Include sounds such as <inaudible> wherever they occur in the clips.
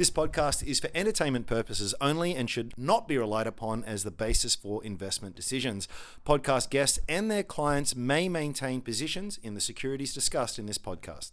This podcast is for entertainment purposes only and should not be relied upon as the basis for investment decisions. Podcast guests and their clients may maintain positions in the securities discussed in this podcast.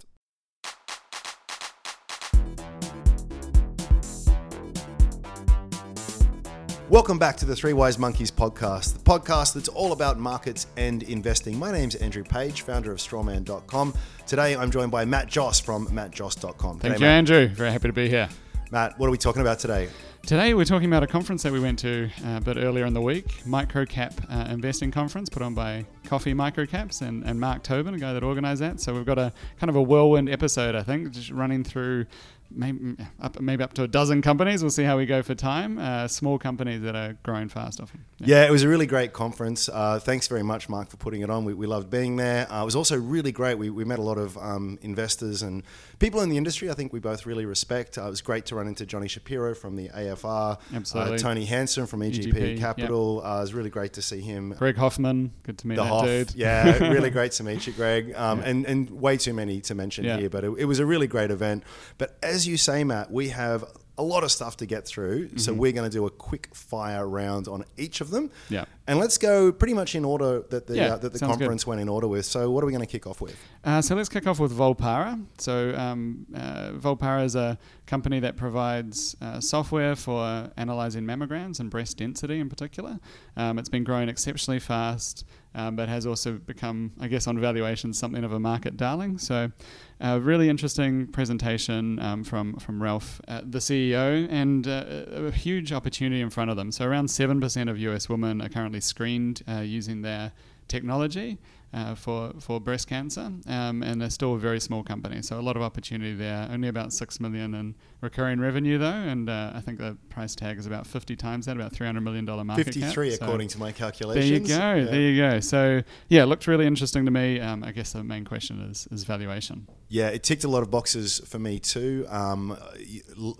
Welcome back to the Three Wise Monkeys podcast, the podcast that's all about markets and investing. My name's Andrew Page, founder of strawman.com. Today I'm joined by Matt Joass from mattjoass.com. Thank G'day, you, Matt. Andrew. Very happy to be here. Matt, what are we talking about today? Today we're talking about a conference that we went to uh, a bit earlier in the week, Microcap uh, Investing Conference, put on by Coffee Microcaps and, and Mark Tobin, a guy that organised that. So we've got a kind of a whirlwind episode, I think, just running through maybe up, maybe up to a dozen companies. We'll see how we go for time. Uh, small companies that are growing fast often. Yeah, it was a really great conference. Uh, thanks very much, Mark, for putting it on. We, we loved being there. Uh, it was also really great. We, we met a lot of um, investors and people in the industry I think we both really respect. Uh, it was great to run into Johnny Shapiro from the AFR, Absolutely. uh, Tony Hansen from EGP, EGP, Capital. Uh, it was really great to see him. Greg Hoffman, good to meet the that Hoff. dude. Yeah, <laughs> really great to meet you, Greg. Um, Yeah. and, and way too many to mention Yeah. here, but it, it was a really great event. But as you say, Matt, we have a lot of stuff to get through. So Mm-hmm. we're going to do a quick fire round on each of them. Yeah. And let's go pretty much in order that the, Yeah, uh, that the sounds good. conference went in order with. So what are we going to kick off with? Uh, so let's kick off with Volpara. So um, uh, Volpara is a company that provides uh, software for analyzing mammograms and breast density in particular. Um, it's been growing exceptionally fast, um, but has also become, I guess, on valuation, something of a market darling. So a really interesting presentation um, from from Ralph, uh, the CEO, and uh, a huge opportunity in front of them. So around seven percent of US women are currently screened uh, using their technology uh, for for breast cancer, um, and they're still a very small company. So a lot of opportunity there. Only about six million in recurring revenue though, and uh, I think the price tag is about fifty times that, about three hundred million dollar market cap. 53, So according to my calculations. There you go. Yeah. There you go. So yeah, it looked really interesting to me. Um, I guess the main question is is valuation. Yeah, it ticked a lot of boxes for me too. Um,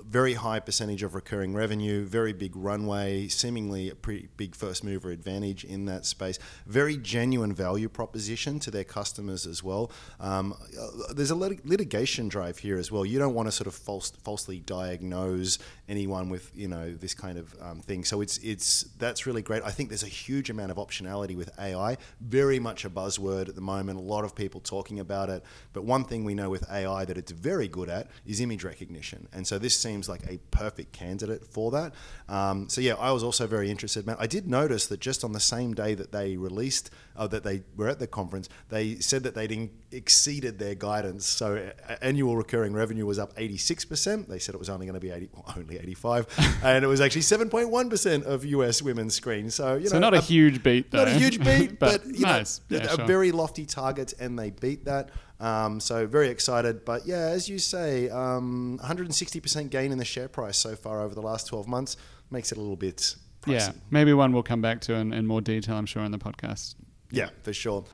very high percentage of recurring revenue, very big runway, seemingly a pretty big first mover advantage in that space. Very genuine value proposition to their customers as well. Um, uh, there's a lit- litigation drive here as well. You don't want to sort of false, falsely diagnose anyone with you know this kind of um, thing. So it's it's that's really great. I think there's a huge amount of optionality with AI. Very much a buzzword at the moment. A lot of people talking about it. But one thing we know with AI that it's very good at is image recognition, and so this seems like a perfect candidate for that. Um, so yeah, I was also very interested, Matt. I did notice that just on the same day that they released, uh, that they were at the conference, they said that they'd in- exceeded their guidance. So uh, annual recurring revenue was up 86%. They said it was only going to be 80, well, only 85, <laughs> and it was actually 7.1% of US women's screened. So you know, So not a huge beat though. not a huge beat, <laughs> but, you nice. know, Yeah, a sure. very lofty target, and they beat that. Um, so very excited. But yeah, as you say, um, 160% gain in the share price so far over the last 12 months makes it a little bit pricey. yeah, maybe one we'll come back to in, in more detail. I'm sure in the podcast. Yeah, for sure.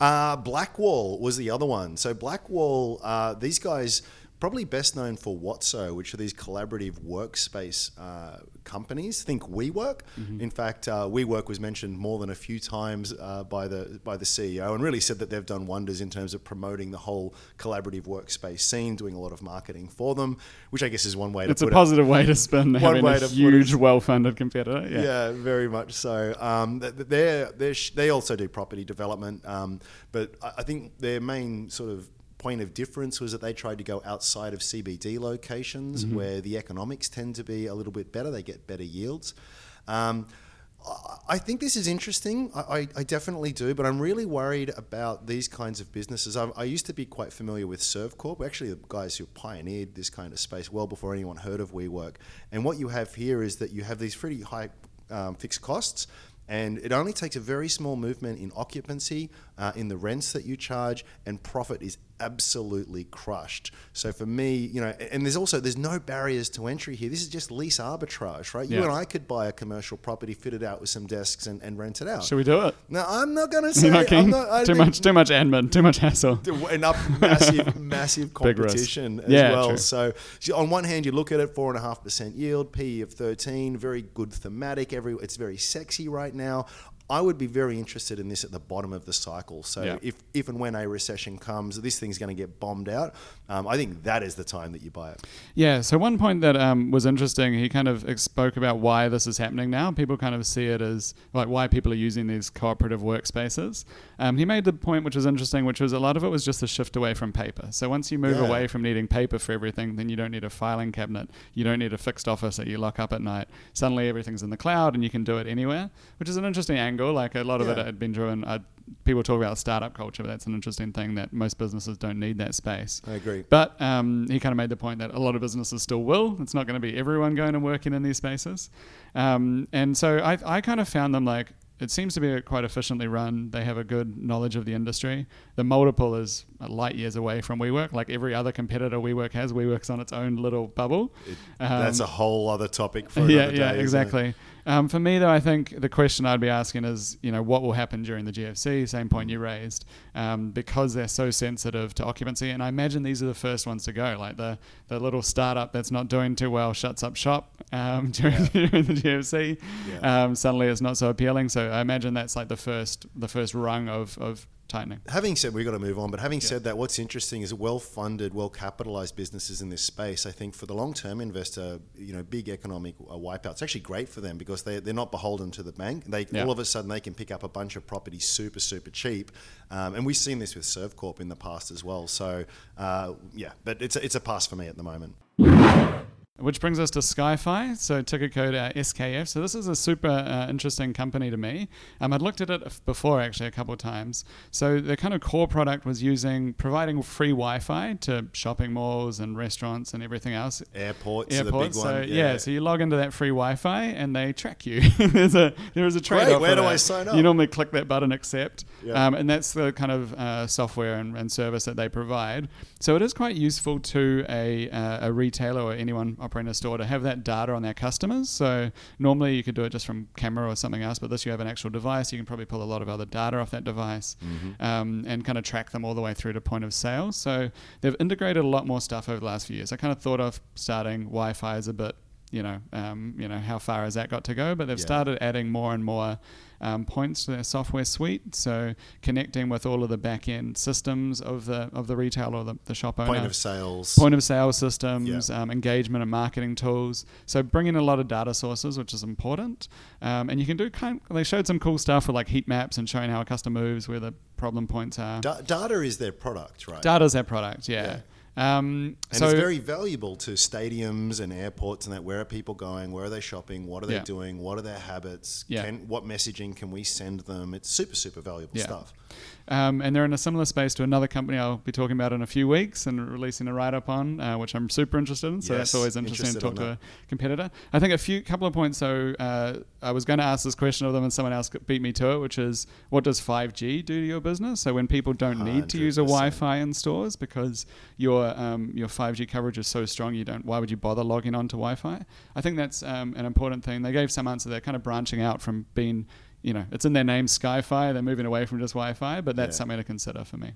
Uh, Blackwall was the other one. So Blackwall, uh, these guys probably best known for WOTSO, which are these collaborative workspace uh, companies. Think WeWork. In fact, uh, WeWork was mentioned more than a few times uh, by the by the CEO, and really said that they've done wonders in terms of promoting the whole collaborative workspace scene, doing a lot of marketing for them, which I guess is one way to It's a put it. positive way to spin having way a to huge, well-funded competitor. Yeah. Yeah, very much so. Um, th- th- they're, they're sh- they also do property development, um, but I I think their main sort of point of difference was that they tried to go outside of CBD locations where the economics tend to be a little bit better. They get better yields. Um, I- think this is interesting. I, I, definitely do, but I'm really worried about these kinds of businesses. I, I used to be quite familiar with ServCorp, actually the guys who pioneered this kind of space well before anyone heard of WeWork. And what you have here is that you have these pretty high um, fixed costs, and it only takes a very small movement in occupancy, uh, in the rents that you charge, and profit is absolutely crushed. So for me, you know, and there's also there's no barriers to entry here. This is just lease arbitrage, right? You and I could buy a commercial property, fit it out with some desks, and, and rent it out. Should we do it? No, I'm not going <laughs> to say. Not? I'm not, I too much, too much admin, too much hassle. <laughs> Enough massive, <laughs> massive competition as Yeah, well. true. So, so on one hand, you look at it, four and a half percent yield, PE of thirteen, very good thematic. Every it's very sexy right now. I would be very interested in this at the bottom of the cycle. So Yeah. if if and when a recession comes, this thing's going to get bombed out. Um, I think that is the time that you buy it. Yeah. So one point that um, was interesting, he kind of spoke about why this is happening now. People kind of see it as like why people are using these cooperative workspaces. Um, he made the point which was interesting, which was a lot of it was just a shift away from paper. So once you move Yeah. away from needing paper for everything, then you don't need a filing cabinet. You don't need a fixed office that you lock up at night. Suddenly everything's in the cloud and you can do it anywhere, which is an interesting angle. Like a lot of it had been driven. Uh, people talk about startup culture, but that's an interesting thing that most businesses don't need that space. I agree. But um, he kind of made the point that a lot of businesses still will. It's not going to be everyone going and working in these spaces. Um, and so I, I kind of found them like, it seems to be quite efficiently run. They have a good knowledge of the industry. The multiple is light years away from WeWork. Like every other competitor WeWork has, WeWork's on its own little bubble. Um, That's a whole other topic for <laughs> yeah, another day. yeah, it? exactly. Um, for me, though, I think the question I'd be asking is, you know, what will happen during the GFC? Same point you raised, um, because they're so sensitive to occupancy, and I imagine these are the first ones to go. Like the the little startup that's not doing too well shuts up shop um, <laughs> during, during the GFC. Yeah. Um, suddenly, it's not so appealing. So I imagine that's like the first the first rung of of tightening. Having said we've got to move on, but having said that, what's interesting is well-funded, well-capitalized businesses in this space. I think for the long-term investor, you know, big economic uh, wipeout. It's actually great for them because they they're not beholden to the bank. They Yeah. all of a sudden they can pick up a bunch of properties super super cheap, um, and we've seen this with Servcorp in the past as well. So uh, yeah, but it's a, it's a pass for me at the moment. Which brings us to SkyFi, so ticker code uh, SKF. So this is a super uh, interesting company to me. Um, I'd looked at it before actually a couple of times. So the kind of core product was using providing free Wi-Fi to shopping malls and restaurants and everything else. Airports, are the big Airports. one. So yeah. so you log into that free Wi-Fi and they track you. <laughs> There's a there is a trade-off. where do that. I sign up? You normally click that button, accept, Yeah. um, and that's the kind of uh, software and, and service that they provide. So it is quite useful to a, uh, a retailer or anyone operating a store to have that data on their customers. So normally you could do it just from camera or something else, but this you have an actual device. You can probably pull a lot of other data off that device Mm-hmm. um, and kind of track them all the way through to point of sale. So they've integrated a lot more stuff over the last few years. I kind of thought of starting Wi-Fi as a bit you know, um, you know, how far has that got to go? But they've Yeah. started adding more and more um, points to their software suite. So connecting with all of the back end systems of the of the retail or the, the shop owner. Point of sales. Point of sale systems, um, engagement and marketing tools. So bringing a lot of data sources, which is important. Um, and you can do kind. They showed some cool stuff with like heat maps and showing how a customer moves, where the problem points are. Da- data is their product, right? Data is their product, yeah. Um, And so it's very valuable to stadiums and airports and that. Where are people going? Where are they shopping? What are they Yeah. doing? What are their habits? Yeah. Can, what messaging can we send them? It's super, super valuable Yeah. stuff. Um, and they're in a similar space to another company I'll be talking about in a few weeks and releasing a write up on, uh, which I'm super interested in. So that's always interesting to talk to a competitor. I think a few couple of points. So uh, I was going to ask this question of them, and someone else beat me to it, which is what does 5G do to your business? So when people don't need to use a Wi-Fi in stores because your um, your 5G coverage is so strong, you don't. Why would you bother logging on to Wi-Fi? I think that's um, an important thing. They gave some answer. They're kind of branching out from being you know, it's in their name, SkyFi. They're moving away from just Wi-Fi, but that's Yeah. something to consider for me.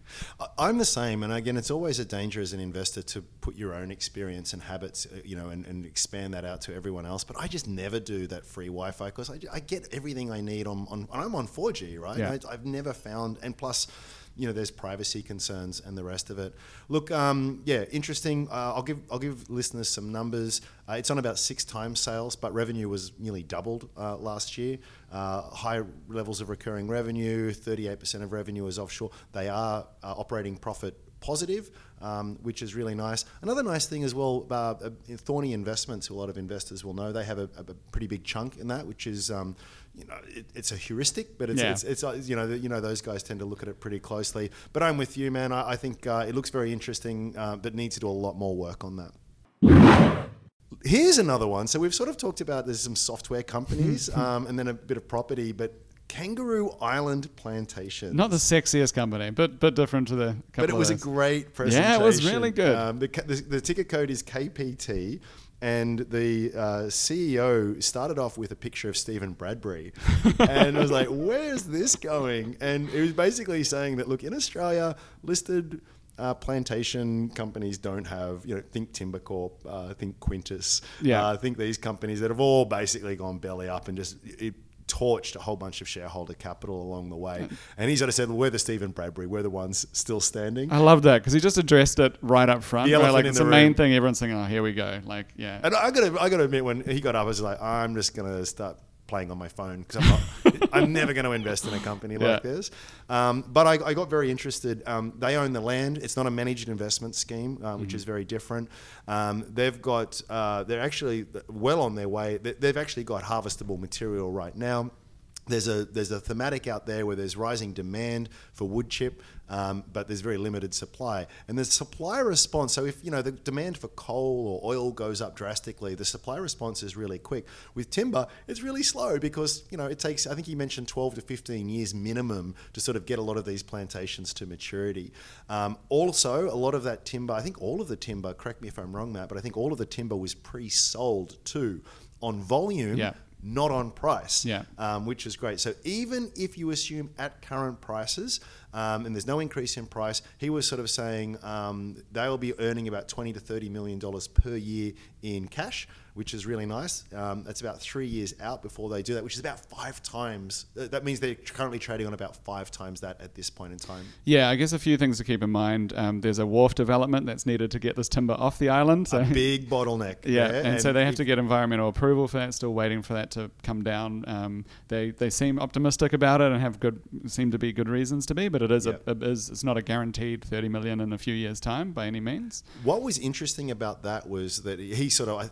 I'm the same, and again, it's always a danger as an investor to put your own experience and habits, uh, you know, and, and expand that out to everyone else. But I just never do that free Wi-Fi because I, I get everything I need on, on and I'm on 4G, right? Yeah. I, I've never found, and plus, you know, there's privacy concerns and the rest of it. Look, um, yeah, interesting. Uh, I'll give I'll give listeners some numbers. Uh, it's on about six times sales, but revenue was nearly doubled uh, last year. Uh, high levels of recurring revenue, 38% of revenue is offshore. They are uh, operating profit positive, um, which is really nice. Another nice thing as well, uh, uh, Thorney Investments, a lot of investors will know, they have a, a pretty big chunk in that, which is, um, you know, it, it's a heuristic, but it's, Yeah. it's, it's uh, you know, you know, those guys tend to look at it pretty closely. But I'm with you, man. I, I think uh, it looks very interesting, uh, but needs to do a lot more work on that. Here's another one. So we've sort of talked about there's some software companies <laughs> um, and then a bit of property, but Kangaroo Island Plantation. Not the sexiest company, but but different to the. Couple But it was a great presentation. Yeah, it was really good. Um, the, the, the ticket code is KPT, and the uh, CEO started off with a picture of Steven Bradbury, <laughs> and I was like, "Where's this going?" And it was basically saying that, look, in Australia, listed. Uh, plantation companies don't have, you know, think Timbercorp, uh, think Quintus, Yeah. uh, think these companies that have all basically gone belly up and just it, torched a whole bunch of shareholder capital along the way. Mm. And he sort of said, well, we're the Steven Bradbury, we're the ones still standing. I love that because he just addressed it right up front. The right? Like it's the the main thing. Everyone's thinking, "Oh, here we go." Like, yeah, And I gotta, I gotta admit, when he got up, I was like, I'm just gonna start playing on my phone because I'm not, <laughs> I'm never going to invest in a company Yeah. like this. Um, but I, I got very interested. Um, they own the land. It's not a managed investment scheme, uh, which is very different. Um, they've got, uh, they're actually well on their way. They- They've actually got harvestable material right now. There's a there's a thematic out there where there's rising demand for wood chip, um, but there's very limited supply. And the supply response. So if you know the demand for coal or oil goes up drastically, the supply response is really quick. With timber, it's really slow because you know it takes. I think he mentioned 12 to 15 years minimum to sort of get a lot of these plantations to maturity. Um, also, a lot of that timber. I think all of the timber. Correct me if I'm wrong, Matt, but I think all of the timber was pre-sold too on volume. Yeah. Not on price Yeah. um, which is great. So even if you assume at current prices, um, and there's no increase in price, he was sort of saying um, they'll be earning about 20 to 30 million dollars per year in cash, which is really nice. Um, that's about three years out before they do that, which is about five times. That means they're currently trading on about five times that at this point in time. Yeah, I guess a few things to keep in mind. Um, there's a wharf development that's needed to get this timber off the island. So A big bottleneck. <laughs> yeah, there, and, so they have to get environmental approval for that. Still waiting for that to come down. Um, they they seem optimistic about it and have good seem to be good reasons to be, but it is Yeah. a, it is it's not a guaranteed 30 million in a few years time by any means. What was interesting about that was that he sort of,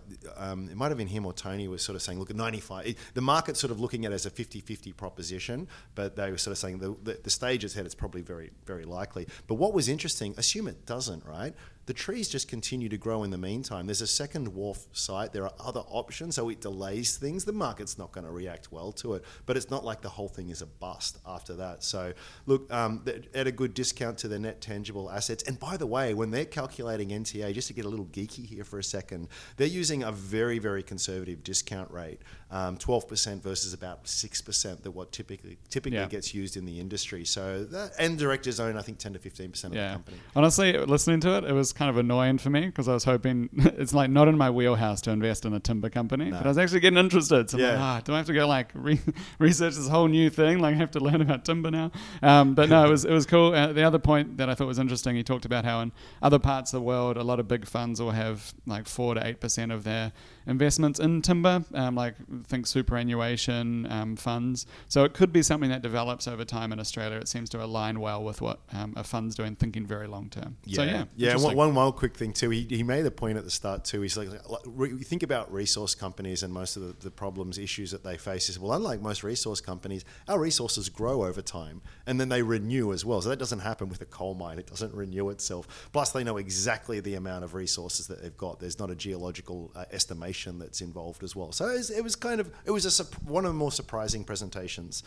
um, it might have been him or Tony was sort of saying, look, at 95, it- the market's sort of looking at it as a 50 50 proposition, but they were sort of saying the, the, the stage is ahead, it's probably very, very likely. But what was interesting, assume it doesn't, right? The trees just continue to grow in the meantime. There's a second wharf site. There are other options, so it delays things. The market's not going to react well to it, but it's not like the whole thing is a bust after that. So, look, um, at a good discount to their net tangible assets. And by the way, when they're calculating NTA, just to get a little geeky here for a second, they're using a very, very conservative discount rate, um, 12% versus about 6% that what typically typically Yeah. gets used in the industry. So, that, and directors own, I think, 10 to 15% of the company. Honestly, listening to it, it was kind of annoying for me because I was hoping <laughs> it's like not in my wheelhouse to invest in a timber company, No. but I was actually getting interested. So I'm like, Yeah. ah, do I have to go like re- <laughs> research this whole new thing? Like I have to learn about timber now. Um, but no, it was it was cool. Uh, the other point that I thought was interesting, he talked about how in other parts of the world, a lot of big funds will have like four to eight percent of their investments in timber, um, like think superannuation um, funds. So it could be something that develops over time in Australia. It seems to align well with what um, a fund's doing, thinking very long term. So yeah, yeah. One, one more quick thing too. He, he made a point at the start too. He's like, like re, think about resource companies and most of the, the problems, issues that they face is well, unlike most resource companies, our resources grow over time and then they renew as well. So that doesn't happen with a coal mine. It doesn't renew itself. Plus, they know exactly the amount of resources that they've got. There's not a geological uh, estimation that's involved as well. So it was, it was kind of it was a one of the more surprising presentations.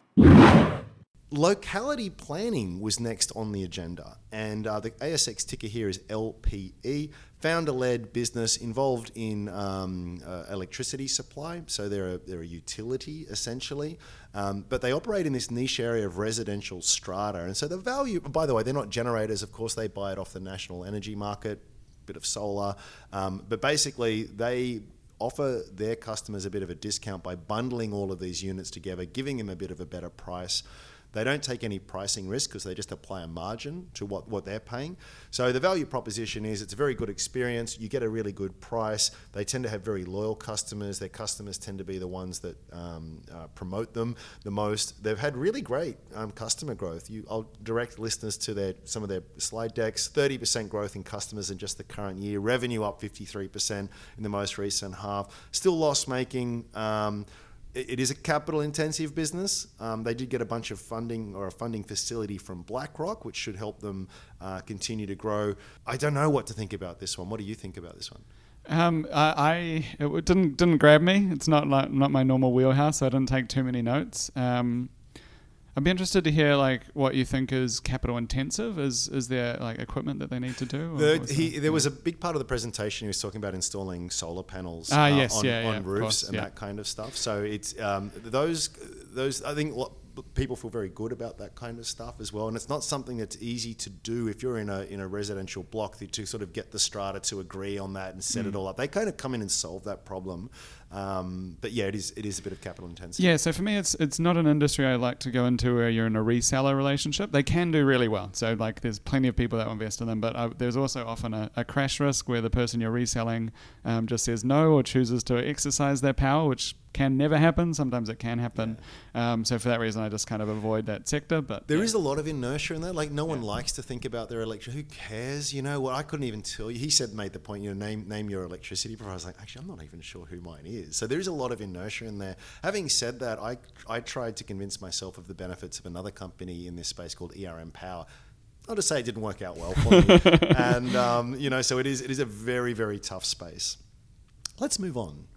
Locality planning was next on the agenda, and uh, the ASX ticker here is LPE, founder led business involved in um, uh, electricity supply. So they're a, they're a utility essentially, um, but they operate in this niche area of residential strata. And so the value, by the way, they're not generators, of course, they buy it off the national energy market, bit of solar, um, but basically they offer their customers a bit of a discount by bundling all of these units together, giving them a bit of a better price. They don't take any pricing risk because they just apply a margin to what, what they're paying. So the value proposition is it's a very good experience. You get a really good price. They tend to have very loyal customers. Their customers tend to be the ones that um, uh, promote them the most. They've had really great um, customer growth. You, I'll direct listeners to their some of their slide decks. 30% growth in customers in just the current year. Revenue up 53% in the most recent half. Still loss making. Um, it is a capital intensive business. Um, they did get a bunch of funding or a funding facility from BlackRock, which should help them uh, continue to grow. I don't know what to think about this one. What do you think about this one? Um, I, I it didn't didn't grab me. It's not like not my normal wheelhouse. So I didn't take too many notes. Um, I'd be interested to hear like what you think is capital intensive. Is is there like equipment that they need to do? or The, he, the- there was a big part of the presentation he was talking about installing solar panels uh, Ah, yes, on, yeah, yeah, on of roofs course, and yeah. that kind of stuff. So it's um, those those I think lo- people feel very good about that kind of stuff as well. And it's not something that's easy to do if you're in a in a residential block to, to sort of get the strata to agree on that and set mm. it all up. They kind of come in and solve that problem. Um, but yeah, it is it is a bit of capital intensity. Yeah, so for me, it's it's not an industry I like to go into where you're in a reseller relationship. They can do really well. So like, there's plenty of people that will invest in them, but uh, there's also often a, a, crash risk where the person you're reselling um, just says no or chooses to exercise their power, which can never happen. Sometimes it can happen. Yeah. Um, so for that reason, I just kind of avoid that sector. But there yeah. is a lot of inertia in that. Like no one yeah. likes to think about their electricity. Who cares? You know what? Well, I couldn't even tell you. He said made the point. You know, name name your electricity provider. I was like, actually, I'm not even sure who mine is. So there is a lot of inertia in there. Having said that, I I tried to convince myself of the benefits of another company in this space called ERM Power. I'll just say it didn't work out well for me. <laughs> and um, you know, so it is it is a very very tough space. Let's move on.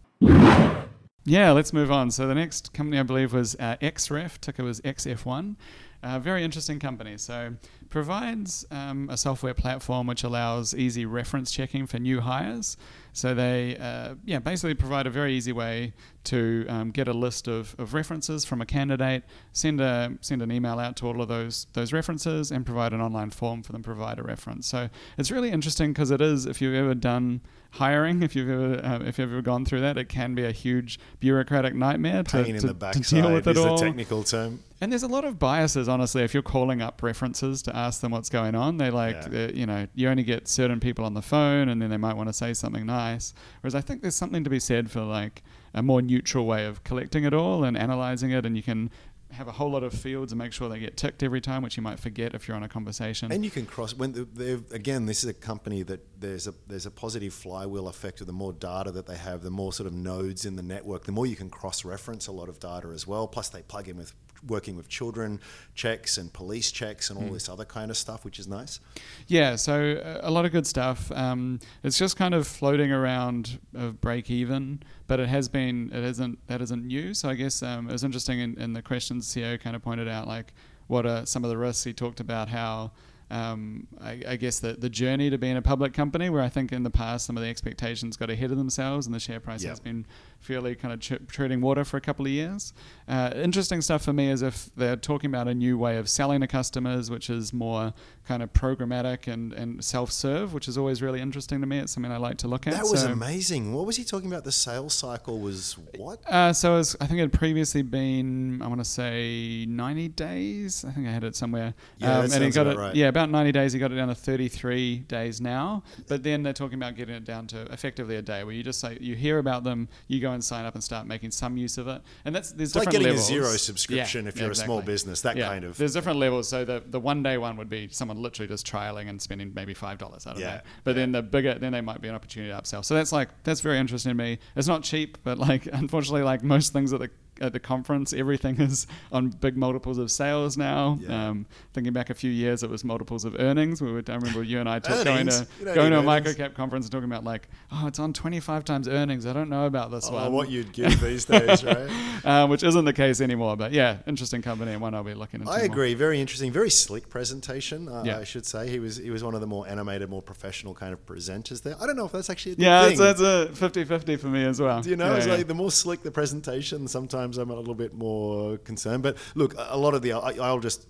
Yeah, let's move on. So the next company I believe was uh, XREF, ticker was XF1. Uh, very interesting company. So provides um, a software platform which allows easy reference checking for new hires. So they, uh, yeah, basically provide a very easy way to um, get a list of, of references from a candidate, send a send an email out to all of those those references, and provide an online form for them to provide a reference. So it's really interesting because it is if you've ever done hiring, if you've ever uh, if you've ever gone through that, it can be a huge bureaucratic nightmare to, to, to deal with it all. technical term. And there's a lot of biases, honestly. If you're calling up references to ask them what's going on, they like, yeah. you know, you only get certain people on the phone, and then they might want to say something nice. Whereas I think there's something to be said for like a more neutral way of collecting it all and analyzing it, and you can have a whole lot of fields and make sure they get ticked every time, which you might forget if you're on a conversation. And you can cross when again, this is a company that there's a there's a positive flywheel effect of the more data that they have, the more sort of nodes in the network, the more you can cross reference a lot of data as well. Plus, they plug in with working with children checks and police checks and all mm. this other kind of stuff, which is nice. Yeah, so uh, a lot of good stuff. Um, it's just kind of floating around of break even, but it has been it isn't that isn't new. So I guess um, it was interesting in, in the questions CEO kind of pointed out like what are some of the risks he talked about how um, I, I, guess the, the journey to being a public company, where I think in the past some of the expectations got ahead of themselves and the share price yep. has been fairly kind of ch- treading water for a couple of years. Uh, interesting stuff for me is if they're talking about a new way of selling to customers, which is more kind of programmatic and, and self serve, which is always really interesting to me. It's something I like to look at. That was so, amazing. What was he talking about? The sales cycle was what? Uh, so was, I think it had previously been, I want to say 90 days. I think I had it somewhere. Yeah, um, and he got it, right. yeah, about 90 days. He got it down to 33 days now. But then they're talking about getting it down to effectively a day where you just say, you hear about them, you go and sign up and start making some use of it. And that's there's it's different like getting levels. a zero subscription yeah, if you're exactly. a small business. That kind of. There's different levels. So the the one day one would be someone literally just trialing and spending maybe five dollars. I don't know. But then the bigger, then they might be an opportunity to upsell. So that's like that's very interesting to me. It's not cheap, but like <laughs> unfortunately, like most things at the at the conference, everything <laughs> is on big multiples of sales now. Yeah. Um, thinking back a few years, it was multiples of earnings. We were, I remember you and I took going to going to a microcap conference and talking about like, oh, it's on 25 times earnings. I don't know about this oh, one. What you'd give <laughs> these days, right? um, <laughs> which isn't the case anymore. But yeah, interesting company and one I'll be looking into. I agree. More. Very interesting. Very slick presentation. Uh, yeah. I should say he was he was one of the more animated, more professional kind of presenters there. I don't know if that's actually a yeah, thing. that's a 50-50 for me as well. Do you know? Yeah, it's yeah. like the more slick the presentation, sometimes I'm a little bit more concerned. But look, a lot of the, I, will just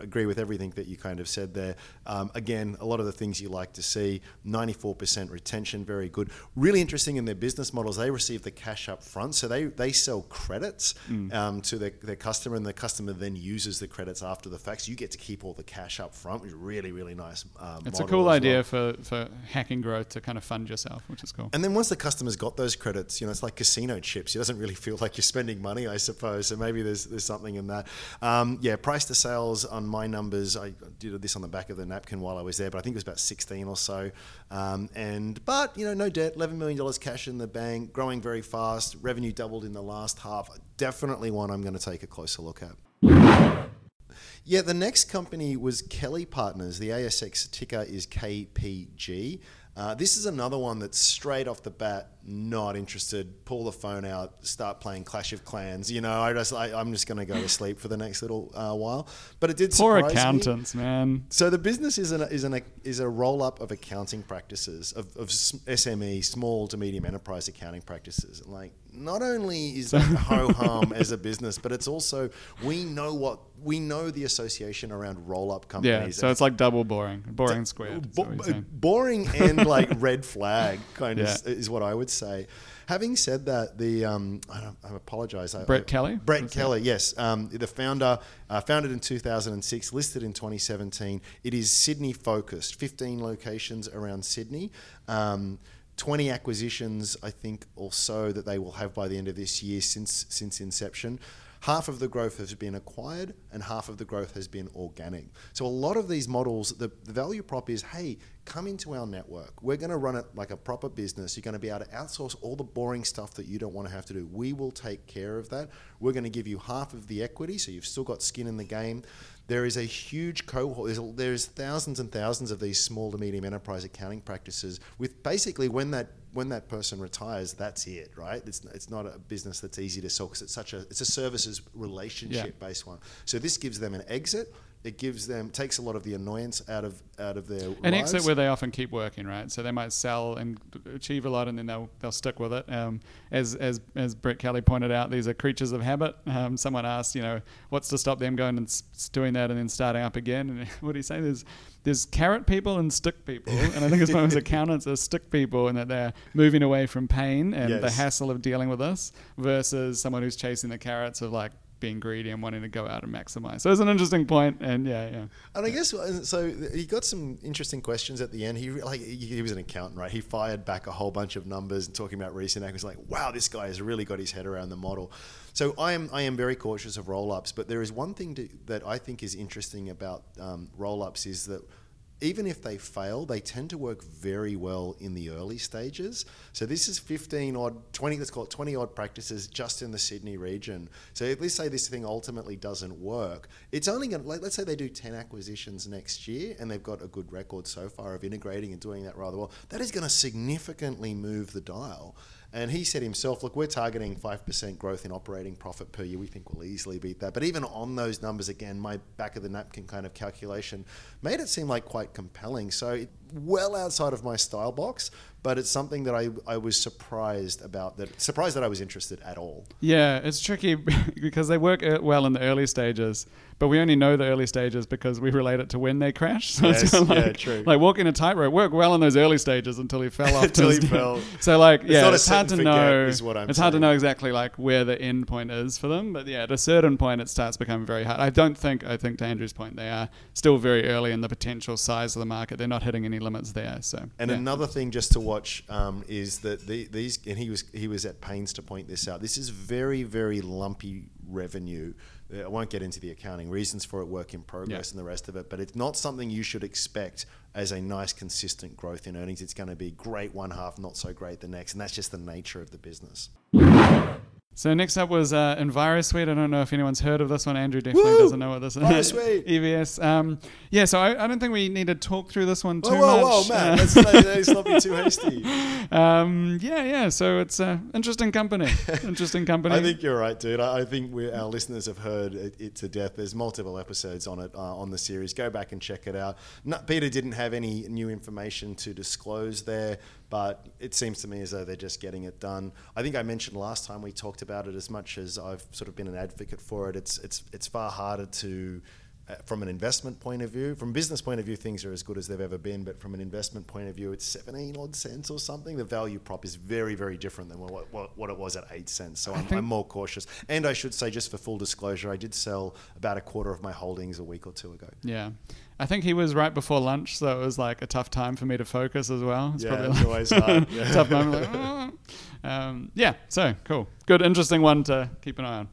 agree with everything that you kind of said there. Um, again, a lot of the things you like to see 94% retention, very good. Really interesting in their business models, they receive the cash up front. So they, they sell credits mm. um, to their, their customer, and the customer then uses the credits after the fact. So you get to keep all the cash up front, which is really, really nice. Um, it's a cool idea well. for, for hacking growth to kind of fund yourself, which is cool. And then once the customer's got those credits, you know, it's like casino chips. It doesn't really feel like you're spending money, I suppose so maybe there's there's something in that. Um, yeah, price to sales on my numbers. I did this on the back of the napkin while I was there, but I think it was about 16 or so. Um, and but you know, no debt, 11 million dollars cash in the bank, growing very fast. Revenue doubled in the last half. Definitely one I'm going to take a closer look at. Yeah, the next company was Kelly Partners. The ASX ticker is KPG. Uh, this is another one that's straight off the bat not interested. Pull the phone out, start playing Clash of Clans. You know, I just, I, I'm just going to go to sleep for the next little uh, while. But it did Poor surprise me. accountants, man. So the business is an is an is a roll up of accounting practices of, of SME, small to medium enterprise accounting practices. And like, not only is that ho <laughs> hum as a business, but it's also we know what we know the association around roll up companies. Yeah, so it's like double boring, boring squared. is Bo- what you're saying. boring and <laughs> like red flag kind of Yeah. is, is what I would say. Having said that, the um, I, don't, I apologize. Brett I- Kelly? Brett Kelly, yes, um, the founder, uh, founded in 2006, listed in 2017. It is Sydney focused, 15 locations around Sydney. Um, 20 acquisitions, I think, or so that they will have by the end of this year since since inception. Half of the growth has been acquired, and half of the growth has been organic. So a lot of these models, the, the value prop is, hey, come into our network. We're going to run it like a proper business. You're going to be able to outsource all the boring stuff that you don't want to have to do. We will take care of that. We're going to give you half of the equity, so you've still got skin in the game. There is a huge cohort. There's, a, there's thousands and thousands of these small to medium enterprise accounting practices. With basically, when that when that person retires, that's it, right? It's, it's not a business that's easy to sell because it's such a it's a services relationship based one. So this gives them an exit. It gives them takes a lot of the annoyance out of out of their An lives. exit where they often keep working, right? So they might sell and achieve a lot, and then they'll they'll stick with it. Um, as as as Brett Kelly pointed out, these are creatures of habit. Um, someone asked, you know, what's to stop them going and doing that and then starting up again? And <laughs> what do you say? There's there's carrot people and stick people, <laughs> and I think as far as accountants are stick people, and that they're moving away from pain and the hassle of dealing with this versus someone who's chasing the carrots of like being greedy and wanting to go out and maximize. So it's an interesting point, and yeah, yeah. And I guess uh, so. He got some interesting questions at the end. He like he, was an accountant, right? He fired back a whole bunch of numbers and talking about recent acquisitions. Like, wow, this guy has really got his head around the model. So I am I am very cautious of roll ups, but there is one thing to, that I think is interesting about um, roll ups is that even if they fail, they tend to work very well in the early stages. So this is 15 odd, 20, let's call it 20 odd practices just in the Sydney region. So let's say this thing ultimately doesn't work, it's only going to, let's say they do 10 acquisitions next year and they've got a good record so far of integrating and doing that rather well. That is going to significantly move the dial. And he said himself, look, we're targeting 5% growth in operating profit per year. We think we'll easily beat that. But even on those numbers, again, my back of the napkin kind of calculation made it seem like quite compelling. So, it, well outside of my style box, but it's something that I, I was surprised about, that surprised that I was interested at all. Yeah, it's tricky <laughs> because they work uh, well in the early stages, but we only know the early stages because we relate it to when they crash. <laughs> So Yes, it's kinda yeah, like, true. Like walking a tightrope worked well in those early stages until he fell <laughs> off. Until he fell. So like, yeah, a it's hard to know. is what I'm it's hard to know exactly like where the end point is for them. But yeah, at a certain point, it starts becoming very hard. I don't think. I think to Andrew's point, they are still very early in the potential size of the market. They're not hitting any limits there. So And yeah. another thing just to watch um, is that the, these, and he was he was at pains to point this out. This is very very lumpy revenue. Uh, I won't get into the accounting reasons for it, work in progress, Yeah. and the rest of it. But it's not something you should expect as a nice consistent growth in earnings. It's going to be great one half, not so great the next, and that's just the nature of the business. So next up was uh, EnviroSuite. I don't know if anyone's heard of this one. Andrew definitely Woo! doesn't know what this is. EnviroSuite. <laughs> EVS. Um, yeah, so I, I don't think we need to talk through this one too Whoa, whoa, much. whoa, man! Uh, let's, not be too <laughs> hasty. um, yeah, yeah. So it's an interesting company. <laughs> Interesting company. I think you're right, dude. I, I think our listeners have heard it, it to death. There's multiple episodes on it uh, on the series. Go back and check it out. No, Peter didn't have any new information to disclose there, but it seems to me as though they're just getting it done. I think I mentioned last time we talked about it as much as I've sort of been an advocate for it. It's it's it's far harder to. Uh, from an investment point of view, from a business point of view, things are as good as they've ever been. But from an investment point of view, it's 17 odd cents or something. The value prop is very, very different than what, what, what it was at 8 cents. So I'm, I'm more cautious. And I should say, just for full disclosure, I did sell about a quarter of my holdings a week or two ago. yeah. I think he was right before lunch, so it was like a tough time for me to focus as well. It's Yeah, probably like always hard, yeah. <laughs> tough moment. Like, "Ah." um, yeah. So cool. Good, interesting one to keep an eye on.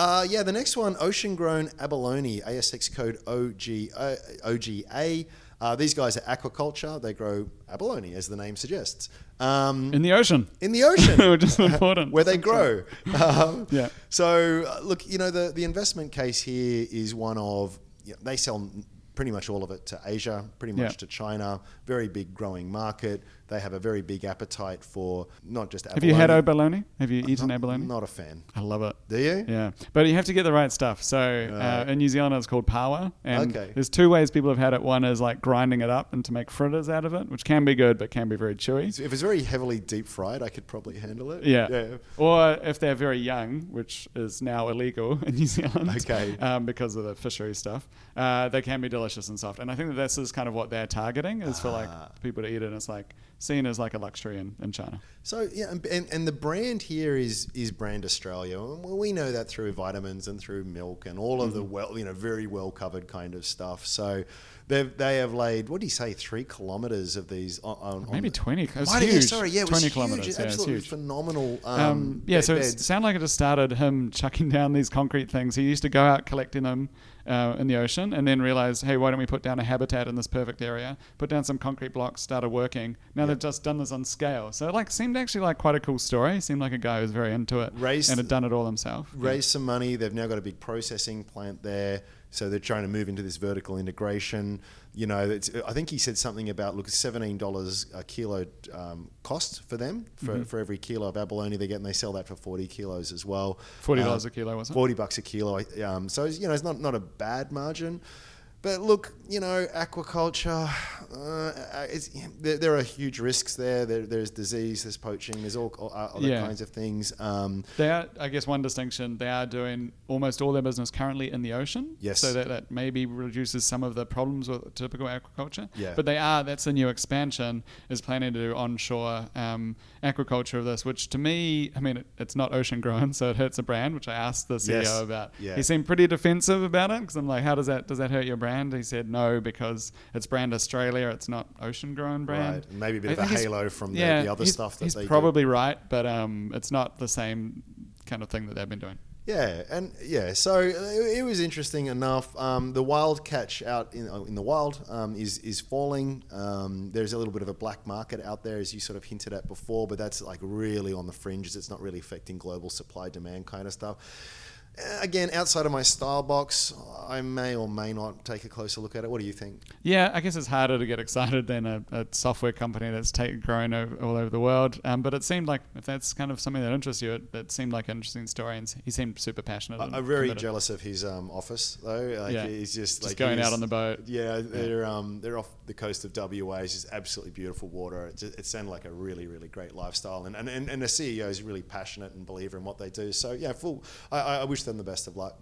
Uh, yeah, the next one, Ocean Grown Abalone, ASX code OG, uh, OGA. Uh, these guys are aquaculture. They grow abalone, as the name suggests. Um, In the ocean. in the ocean, <laughs> Which is important. where they grow. Um, <laughs> Yeah. So, uh, look, you know, the, the investment case here is one of you know, they sell pretty much all of it to Asia, pretty much Yeah. to China, very big growing market. They have a very big appetite for not just. Have you had abalone. abalone? Have you eaten not, abalone? Not a fan. I love it. Do you? Yeah, but you have to get the right stuff. So uh, in New Zealand, it's called paua, and Okay. there's two ways people have had it. One is like grinding it up and to make fritters out of it, which can be good, but can be very chewy. If it's very heavily deep fried, I could probably handle it. Yeah. Yeah. Or if they're very young, which is now illegal <laughs> in New Zealand, Okay. um, because of the fishery stuff, uh, they can be delicious and soft. And I think that this is kind of what they're targeting is for like Ah. people to eat it. And it's like seen as like a luxury in, in China. So yeah, and, and, the brand here is is brand Australia. And we know that through vitamins and through milk and all of the Mm-hmm. well, you know, very well covered kind of stuff. So they've they have laid what do you say, three kilometers of these on, on Maybe on, 20. It was Might- yeah, sorry, yeah, it 20 was huge. kilometers. Yeah, it's absolutely huge. phenomenal. Um, Um, yeah, so it sounded like it just started him chucking <laughs> down these concrete things. He used to go out collecting them uh, in the ocean and then realized, hey, why don't we put down a habitat in this perfect area? Put down some concrete blocks, started working. Now they've just done this on scale. So it like seemed actually like quite a cool story. Seemed like a guy who was very into it Raised- and had done it all himself. raised some money. They've now got a big processing plant there, so they're trying to move into this vertical integration. You know, it's, I think he said something about look, seventeen dollars a kilo um, cost for them for, Mm-hmm. for every kilo of abalone they get, and they sell that for forty kilos as well. $40 Um, a kilo, wasn't it? Forty bucks a kilo. Um, so it's, you know, it's not not a bad margin. But look, you know, aquaculture, uh, it's, there, there are huge risks there. there. There's disease, there's poaching, there's all, all other Yeah. kinds of things. Um, They are, I guess, one distinction. They are doing almost all their business currently in the ocean. Yes. So that, that maybe reduces some of the problems with typical aquaculture. Yeah. But they are, that's a new expansion, is planning to do onshore um, aquaculture of this, which to me, I mean, it, it's not ocean grown, <laughs> so it hurts the brand, which I asked the CEO Yes. about. Yeah. He seemed pretty defensive about it because I'm like, how does that, does that hurt your brand? He said, no, because it's brand Australia, it's not ocean grown brand. Right, maybe a bit I of a halo from the, yeah, the other stuff that he's they do. probably right, but um, it's not the same kind of thing that they've been doing. Yeah, and yeah, so it, it was interesting enough. Um, the wild catch out in, in the wild um, is is falling. Um, there's a little bit of a black market out there, as you sort of hinted at before, but that's like really on the fringes. It's not really affecting global supply demand kind of stuff. Uh, Again, outside of my style box, I may or may not take a closer look at it. What do you think? Yeah, I guess it's harder to get excited than a, a software company that's take, growing o- all over the world. Um, but it seemed like if that's kind of something that interests you, it, it seemed like an interesting story, and he seemed super passionate. and I'm very committed. jealous of his um, office though. Like Yeah. he's just, Just like going out on the boat. Yeah, they're um, they're off the coast of WA. It's just absolutely beautiful water. It, just, it sounded like a really really great lifestyle, and and, and, and the CEO is really passionate and believer in what they do. So yeah, full. I, I I wish them the best of luck.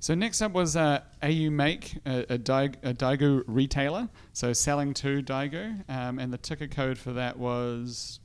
So next up was uh, AuMake, a, a, Daig, a retailer, so selling to Daigou, um, and the ticker code for that was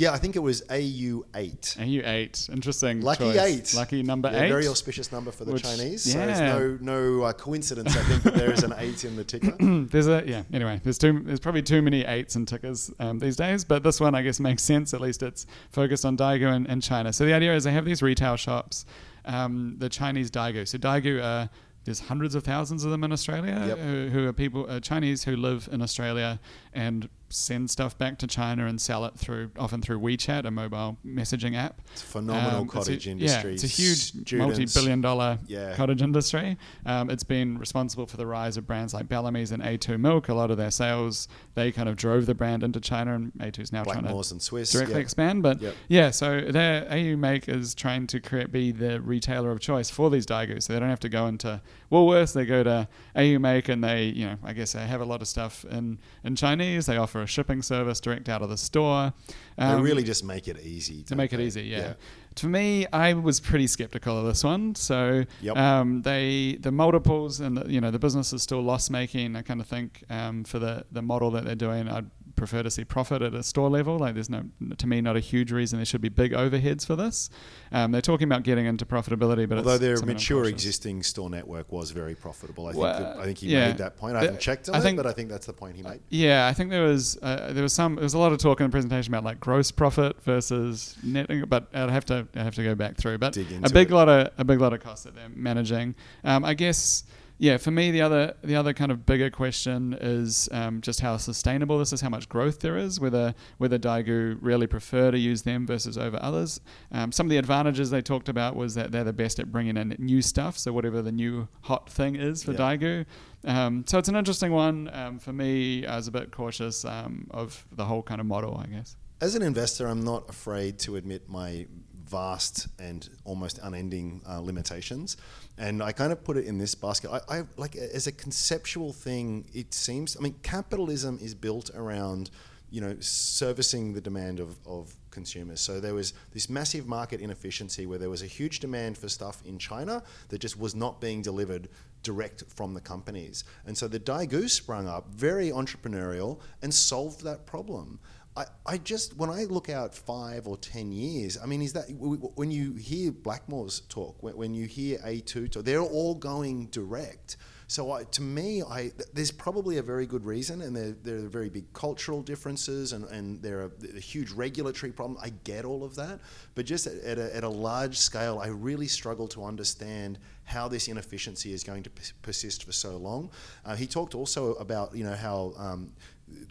Yeah, I think it was AU eight. AU8. Interesting. Lucky choice. eight. Lucky number Yeah, eight. Very auspicious number for the Which- Chinese. So yeah. it's no no uh, coincidence. I think that there is an eight in the ticker. <clears throat> there's a yeah. Anyway, there's too there's probably too many eights and tickers um, these days, but this one I guess makes sense. At least it's focused on Daigou and, and China. So the idea is they have these retail shops, um, the Chinese Daigou. So Daigou are there's hundreds of thousands of them in Australia Yep. who, who are people uh, Chinese who live in Australia and send stuff back to China and sell it through often through WeChat, a mobile messaging app. It's a phenomenal Um, it's a- cottage industry. Yeah, it's a huge Students. multi-billion dollar Yeah. cottage industry. Um, it's been responsible for the rise of brands like Bellamy's and A2 Milk. A lot of their sales, they kind of drove the brand into China, and A2 is now trying to and Swisse. directly yeah. expand. But Yep. yeah, so their AuMake is trying to create be the retailer of choice for these Daigou, so they don't have to go into Woolworths. They go to AuMake, and they, you know, I guess they have a lot of stuff in in Chinese. They offer a shipping service direct out of the store. They Um, really just make it easy. to make it they? easy, yeah. To me, I was pretty skeptical of this one. So, Yep. um, they the multiples and the, you know the business is still loss making. I kind of think um, for the the model that they're doing, I'd prefer to see profit at a store level. Like, there's no to me not a huge reason there should be big overheads for this. Um, they're talking about getting into profitability, but Although their mature existing store network was very profitable, I think Well, I think he yeah. made that point. I Uh, haven't checked on I it, think- but I think that's the point he made. Yeah, I think there was uh, there was some there was a lot of talk in the presentation about like gross profit versus net, but I'd have to I have to go back through. But Dig a big it. lot of a big lot of costs that they're managing. Um, I guess yeah, for me, the other the other kind of bigger question is um, just how sustainable this is, how much growth there is, whether whether Daigou really prefer to use them versus over others. Um, some of the advantages they talked about was that they're the best at bringing in new stuff, so whatever the new hot thing is for Yeah. Daigou. Um, so it's an interesting one. Um, for me, I was a bit cautious um, of the whole kind of model, I guess. As an investor, I'm not afraid to admit my vast and almost unending uh, limitations, and I kind of put it in this basket. I, I like as a conceptual thing. It seems. I mean, capitalism is built around you know servicing the demand of, of consumers. So there was this massive market inefficiency where there was a huge demand for stuff in China that just was not being delivered direct from the companies. And so the Daigou sprung up, very entrepreneurial, and solved that problem. I, I just when I look out five or ten years, I mean, is that when you hear Blackmores talk, when, when you hear A2 talk, they're all going direct. So I, to me, I th- there's probably a very good reason, and there, there are very big cultural differences, and, and there are a huge regulatory problem. I get all of that, but just at, at, a, at a large scale, I really struggle to understand how this inefficiency is going to persist for so long. Uh, he talked also about you know how um,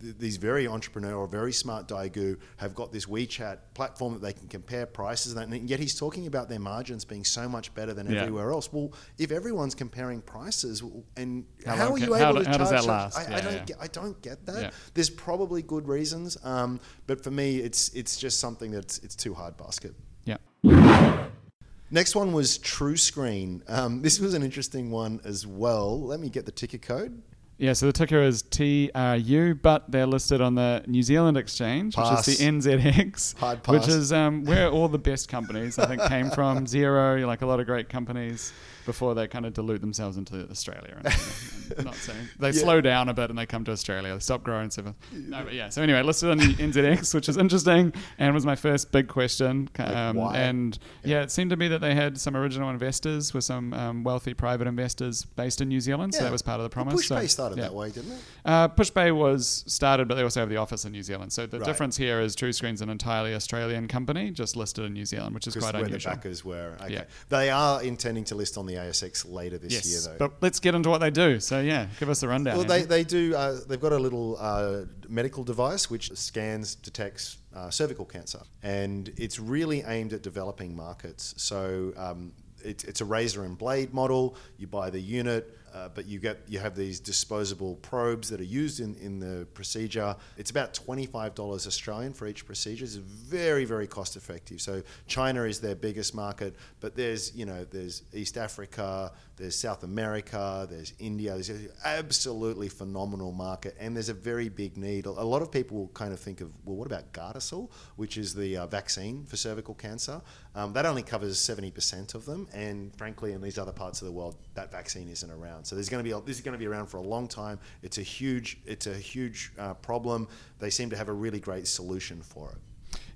th- these very entrepreneurial, very smart Daigou have got this WeChat platform that they can compare prices, and, yet he's talking about their margins being so much better than Yeah. everywhere else. Well, if everyone's comparing prices, and How how, are you how able do- to how does charge? that last? I, I don't yeah. get. I don't get that. Yeah. There's probably good reasons, um, but for me, it's it's just something that's it's too hard basket. Yeah. Next one was TruScreen. Um, this was an interesting one as well. Let me get the ticker code. Yeah, so the ticker is TRU, but they're listed on the New Zealand exchange, Pass. which is the NZX, which is um, where all the best companies, I think, came from. <laughs> Zero, like a lot of great companies before they kind of dilute themselves into Australia. And, and not saying <laughs> they Yeah. slow down a bit and they come to Australia. They stop growing. So, no, but yeah. So anyway, listed on the NZX, which is interesting and was my first big question. Um, why? and yeah. it seemed to me that they had some original investors with some um, wealthy private investors based in New Zealand. So that was part of the Well, promise. PushPay So, started yeah. that way, didn't it? Uh, PushPay was started, but they also have the office in New Zealand. So the Right. difference here is True TruScreen's an entirely Australian company, just listed in New Zealand, which is quite where unusual. the backers were. Okay. Yeah. They are intending to list on the ASX later this yes, year, though. but let's get into what they do. So yeah, give us the rundown. Well, they, they do. Uh, they've got a little uh, medical device which scans, detects uh, cervical cancer, and it's really aimed at developing markets. So um, it, it's a razor and blade model. You buy the unit. Uh, but you get you have these disposable probes that are used in, in the procedure. It's about twenty five dollars Australian for each procedure. It's very very cost effective. So China is their biggest market, but there's you know there's East Africa, there's South America, there's India. There's an absolutely phenomenal market, and there's a very big need. A lot of people will kind of think of well, what about Gardasil, which is the uh, vaccine for cervical cancer? Um, that only covers seventy percent of them, and frankly, in these other parts of the world, that vaccine isn't around. So there's going to be a, this is going to be around for a long time. It's a huge it's a huge uh, problem. They seem to have a really great solution for it.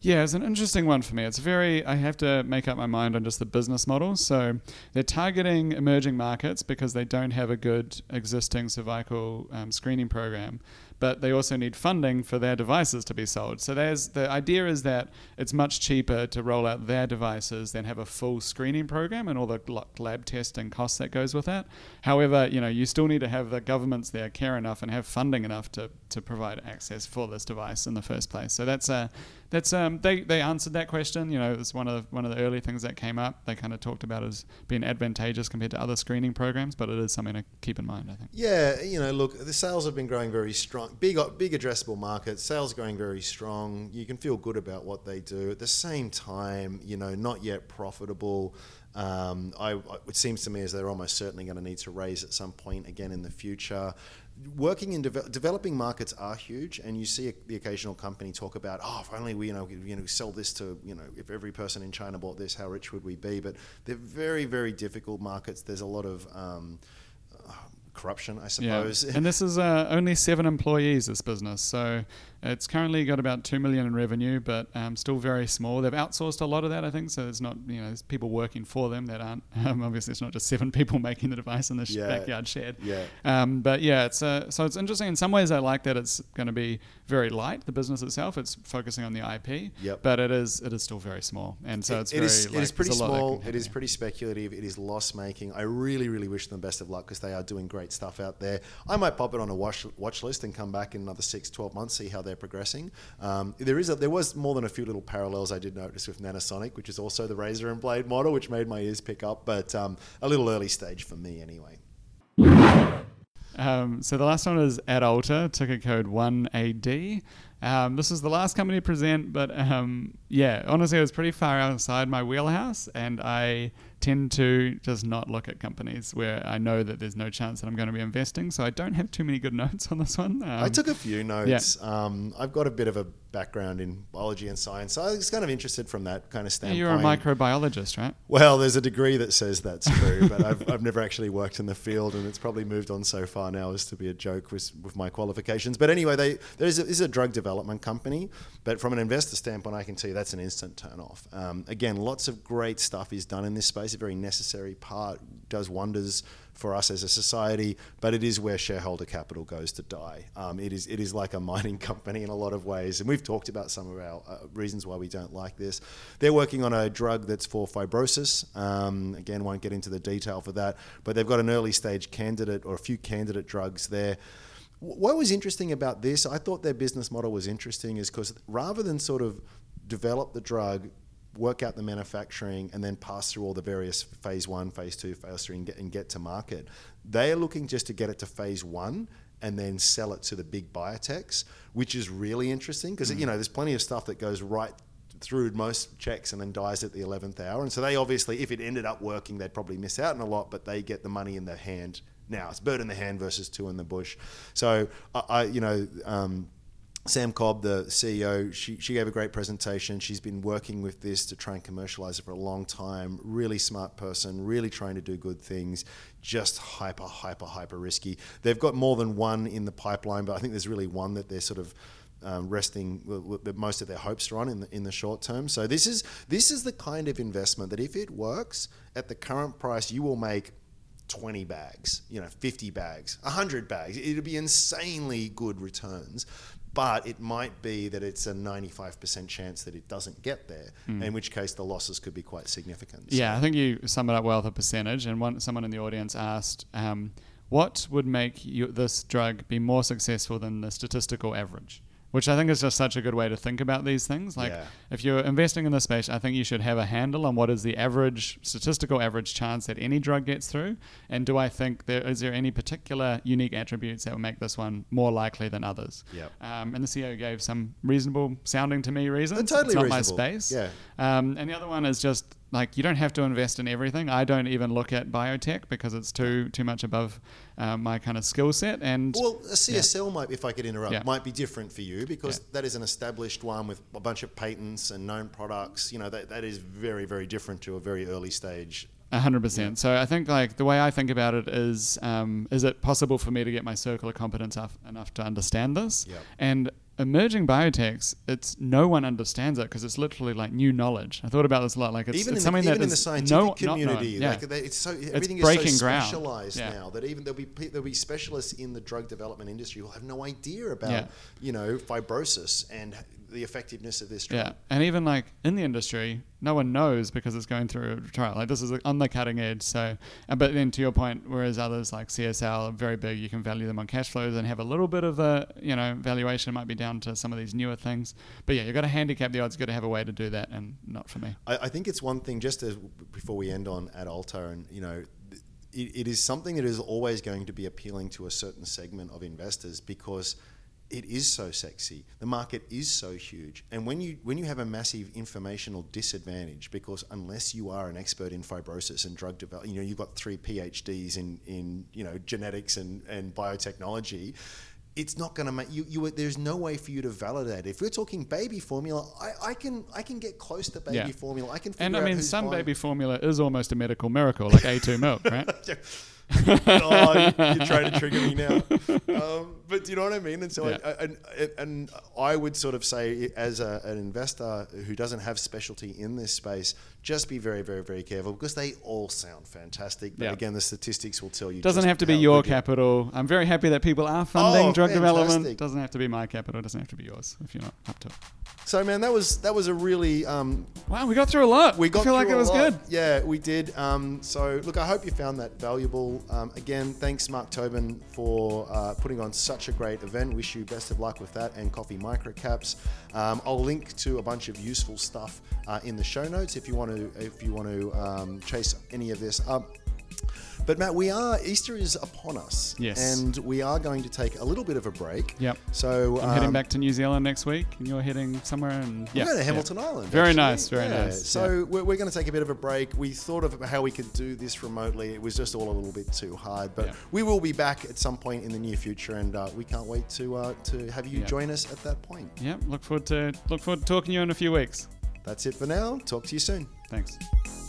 Yeah, it's an interesting one for me. It's very, I have to make up my mind on just the business model. So they're targeting emerging markets because they don't have a good existing cervical um, screening program, but they also need funding for their devices to be sold. So there's the idea is that it's much cheaper to roll out their devices than have a full screening program and all the lab testing costs that goes with that. However, you know, you still need to have the governments there care enough and have funding enough to, to provide access for this device in the first place. So that's a that's um, they, they answered that question. You know, it's one of the, one of the early things that came up. They kind of talked about as being advantageous compared to other screening programs, but it is something to keep in mind. I think. Yeah, you know, look, the sales have been growing very strong. Big, big addressable market. Sales going very strong. You can feel good about what they do. At the same time, you know, not yet profitable. Um, I, it seems to me as they're almost certainly going to need to raise at some point again in the future. Working in deve- developing markets are huge, and you see the occasional company talk about, oh, if only we, you know, you know, sell this to, you know, if every person in China bought this, how rich would we be? But they're very, very difficult markets. There's a lot of um, corruption, I suppose. Yeah. And this is uh, only seven employees, this business. So it's currently got about two million in revenue, but um, still very small. They've outsourced a lot of that, I think. So there's not, you know, there's people working for them that aren't. <laughs> Um, obviously, it's not just seven people <laughs> making the device in the Yeah. backyard shed. yeah. Um, but yeah, it's uh, so it's interesting. In some ways, I like that it's going to be very light. The business itself, it's focusing on the IP. Yep. But it is it is still very small, and so It- it's it very. is- like, it is pretty there's a lot that small. It is pretty speculative. It is loss making. I really, really wish them the best of luck because they are doing great stuff out there. I might pop it on a watch, watch list and come back in another six, 12 months, see how they're progressing. Um, there is a, there was more than a few little parallels I did notice with Nanosonic, which is also the razor and blade model, which made my ears pick up, but um, a little early stage for me anyway. Um, so the last one is at Adalta, ticker code 1AD. Um, this is the last company to present, but um, yeah, honestly, it was pretty far outside my wheelhouse, and I tend to just not look at companies where I know that there's no chance that I'm going to be investing. So I don't have too many good <laughs> notes on this one. Um, I took a few notes. Um, I've got a bit of a background in biology and science, so I was kind of interested from that kind of yeah, standpoint. you're a microbiologist, right? Well, there's a degree that says that's true, but I've, <laughs> I've never actually worked in the field, and it's probably moved on so far now as to be a joke with, with my qualifications. But anyway, they, there's a, this is a drug development company, but from an investor standpoint, I can tell you that's an instant turn off. Um, again, lots of great stuff is done in this space, a very necessary part, does wonders for us as a society, but it is where shareholder capital goes to die. Um, it is it is like a mining <laughs> company in a lot of ways, and we've talked about some of our uh, reasons why we don't like this. They're working on a drug that's for fibrosis. Um, again, won't get into the detail for that, but they've got an early stage candidate or a few candidate drugs there. What was interesting about this, I thought their business model was interesting, is because rather than sort of develop the drug, work out the manufacturing, and then pass through all the various phase one, phase two, phase three, and get, and get to market, they are looking just to get it to phase one and then sell it to the big biotechs, which is really interesting because you know there's plenty of stuff that goes right through most checks and then dies at the 11th hour. And so they obviously, if it ended up working, they'd probably miss out on a lot, but they get the money in their hand now. It's bird in the hand versus two in the bush. So I, I you know, um, Sam Cobb, the CEO, she, she gave a great presentation. She's been working with this to try and commercialize it for a long time. Really smart person, really trying to do good things, just hyper, hyper, hyper risky. They've got more than one in the pipeline, but I think there's really one that they're sort of um, resting that most of their hopes are on in the, in the short term. So this is this is the kind of investment that if it works at the current price, you will make 20 bags, you know, 50 bags, 100 bags. It'll be insanely good returns. But it might be that it's a 95% chance that it doesn't get there, in which case the losses could be quite significant. So- Yeah, I think you sum it up well with a percentage. And one, someone in the audience asked, um, "What would make you, this drug be more successful than the statistical average?" Which I think is just such a good way to think about these things. Like, Yeah. if you're investing in this space, I think you should have a handle on what is the average, statistical average chance that any drug gets through. And do I think there is there any particular unique attributes that will make this one more likely than others? Yep. Um, and the CEO gave some reasonable sounding to me reasons. totally it's not reasonable. my space. Yeah. Um, and the other one is just like you don't have to invest in everything. I don't even look at biotech because it's too too much above uh, my kind of skill set. And Well, a CSL might, if I could interrupt, Yeah. might be different for you because Yeah. that is an established one with a bunch of patents and known products. You know, that, that is very, very different to a very early stage. A hundred percent. So I think like the way I think about it is, um, is it possible for me to get my circle of competence enough to understand this? Yep. And emerging biotechs, it's no one understands it because it's literally like new knowledge. I thought about this a lot. Like it's, even it's in, the, something even that in the scientific no, not community, Yeah. like they, it's so everything is breaking so ground. specialized Yeah. now that even there'll be there'll be specialists in the drug development industry who have no idea about Yeah. you know fibrosis and the effectiveness of this drug. Yeah, and even like in the industry, no one knows because it's going through a trial. Like this is on the cutting edge. So, but then to your point, whereas others like CSL are very big, you can value them on cash flows and have a little bit of a you know valuation might be down to some of these newer things. But yeah, you've got to handicap the odds. You've got to have a way to do that, and not for me. I, I think it's one thing just as before we end on Adalta, and you know, it, it is something that is always going to be appealing to a certain segment of investors because it is so sexy. The market is so huge, and when you when you have a massive informational disadvantage, because unless you are an expert in fibrosis and drug development, you know, you've got three PhDs in in you know genetics and and biotechnology it's not going to make you, you. There's no way for you to validate. If we're talking baby formula, I, I can I can get close to baby Yeah. formula. I can. Figure And I mean, some buying- baby formula is almost a medical miracle, like A2 milk, right? <laughs> <laughs> oh, you- you're trying to <laughs> trigger me now. Um, but do you know what I mean? And so, Yeah. I, I, and, and I would sort of say, as a, an investor who doesn't have specialty in this space, just be very, very, very careful because they all sound fantastic. But Yeah. again, the statistics will tell you. Doesn't have to be your capital. I'm very happy that people are funding Oh, drug development. fantastic. Doesn't have to be my capital. Doesn't have to be yours if you're not up to it. So, man, that was that was a really um, Wow, we got through a lot. We got I feel like it was lot. good. Yeah, we did. Um, so, look, I hope you found that valuable. Um, again, thanks, Mark Tobin, for uh, putting on such a great event. Wish you best of luck with that and Coffee Microcaps. Um, I'll link to a bunch of useful stuff uh, in the show notes if you want to if you want to um, chase any of this up. But Matt, we are Easter is upon us, Yes. and we are going to take a little bit of a break. Yep. So I'm heading um, back to New Zealand next week, and you're heading somewhere. And We're yeah, going to yeah. Hamilton Island. Very actually. nice, very Yeah. nice, So we're, we're going to take a bit of a break. We thought of how we could do this remotely. It was just all a little bit too hard, but Yeah. we will be back at some point in the near future, and uh, we can't wait to uh, to have you Yeah. join us at that point. Yep. Look forward to look forward to talking to you in a few weeks. That's it for now. Talk to you soon. Thanks.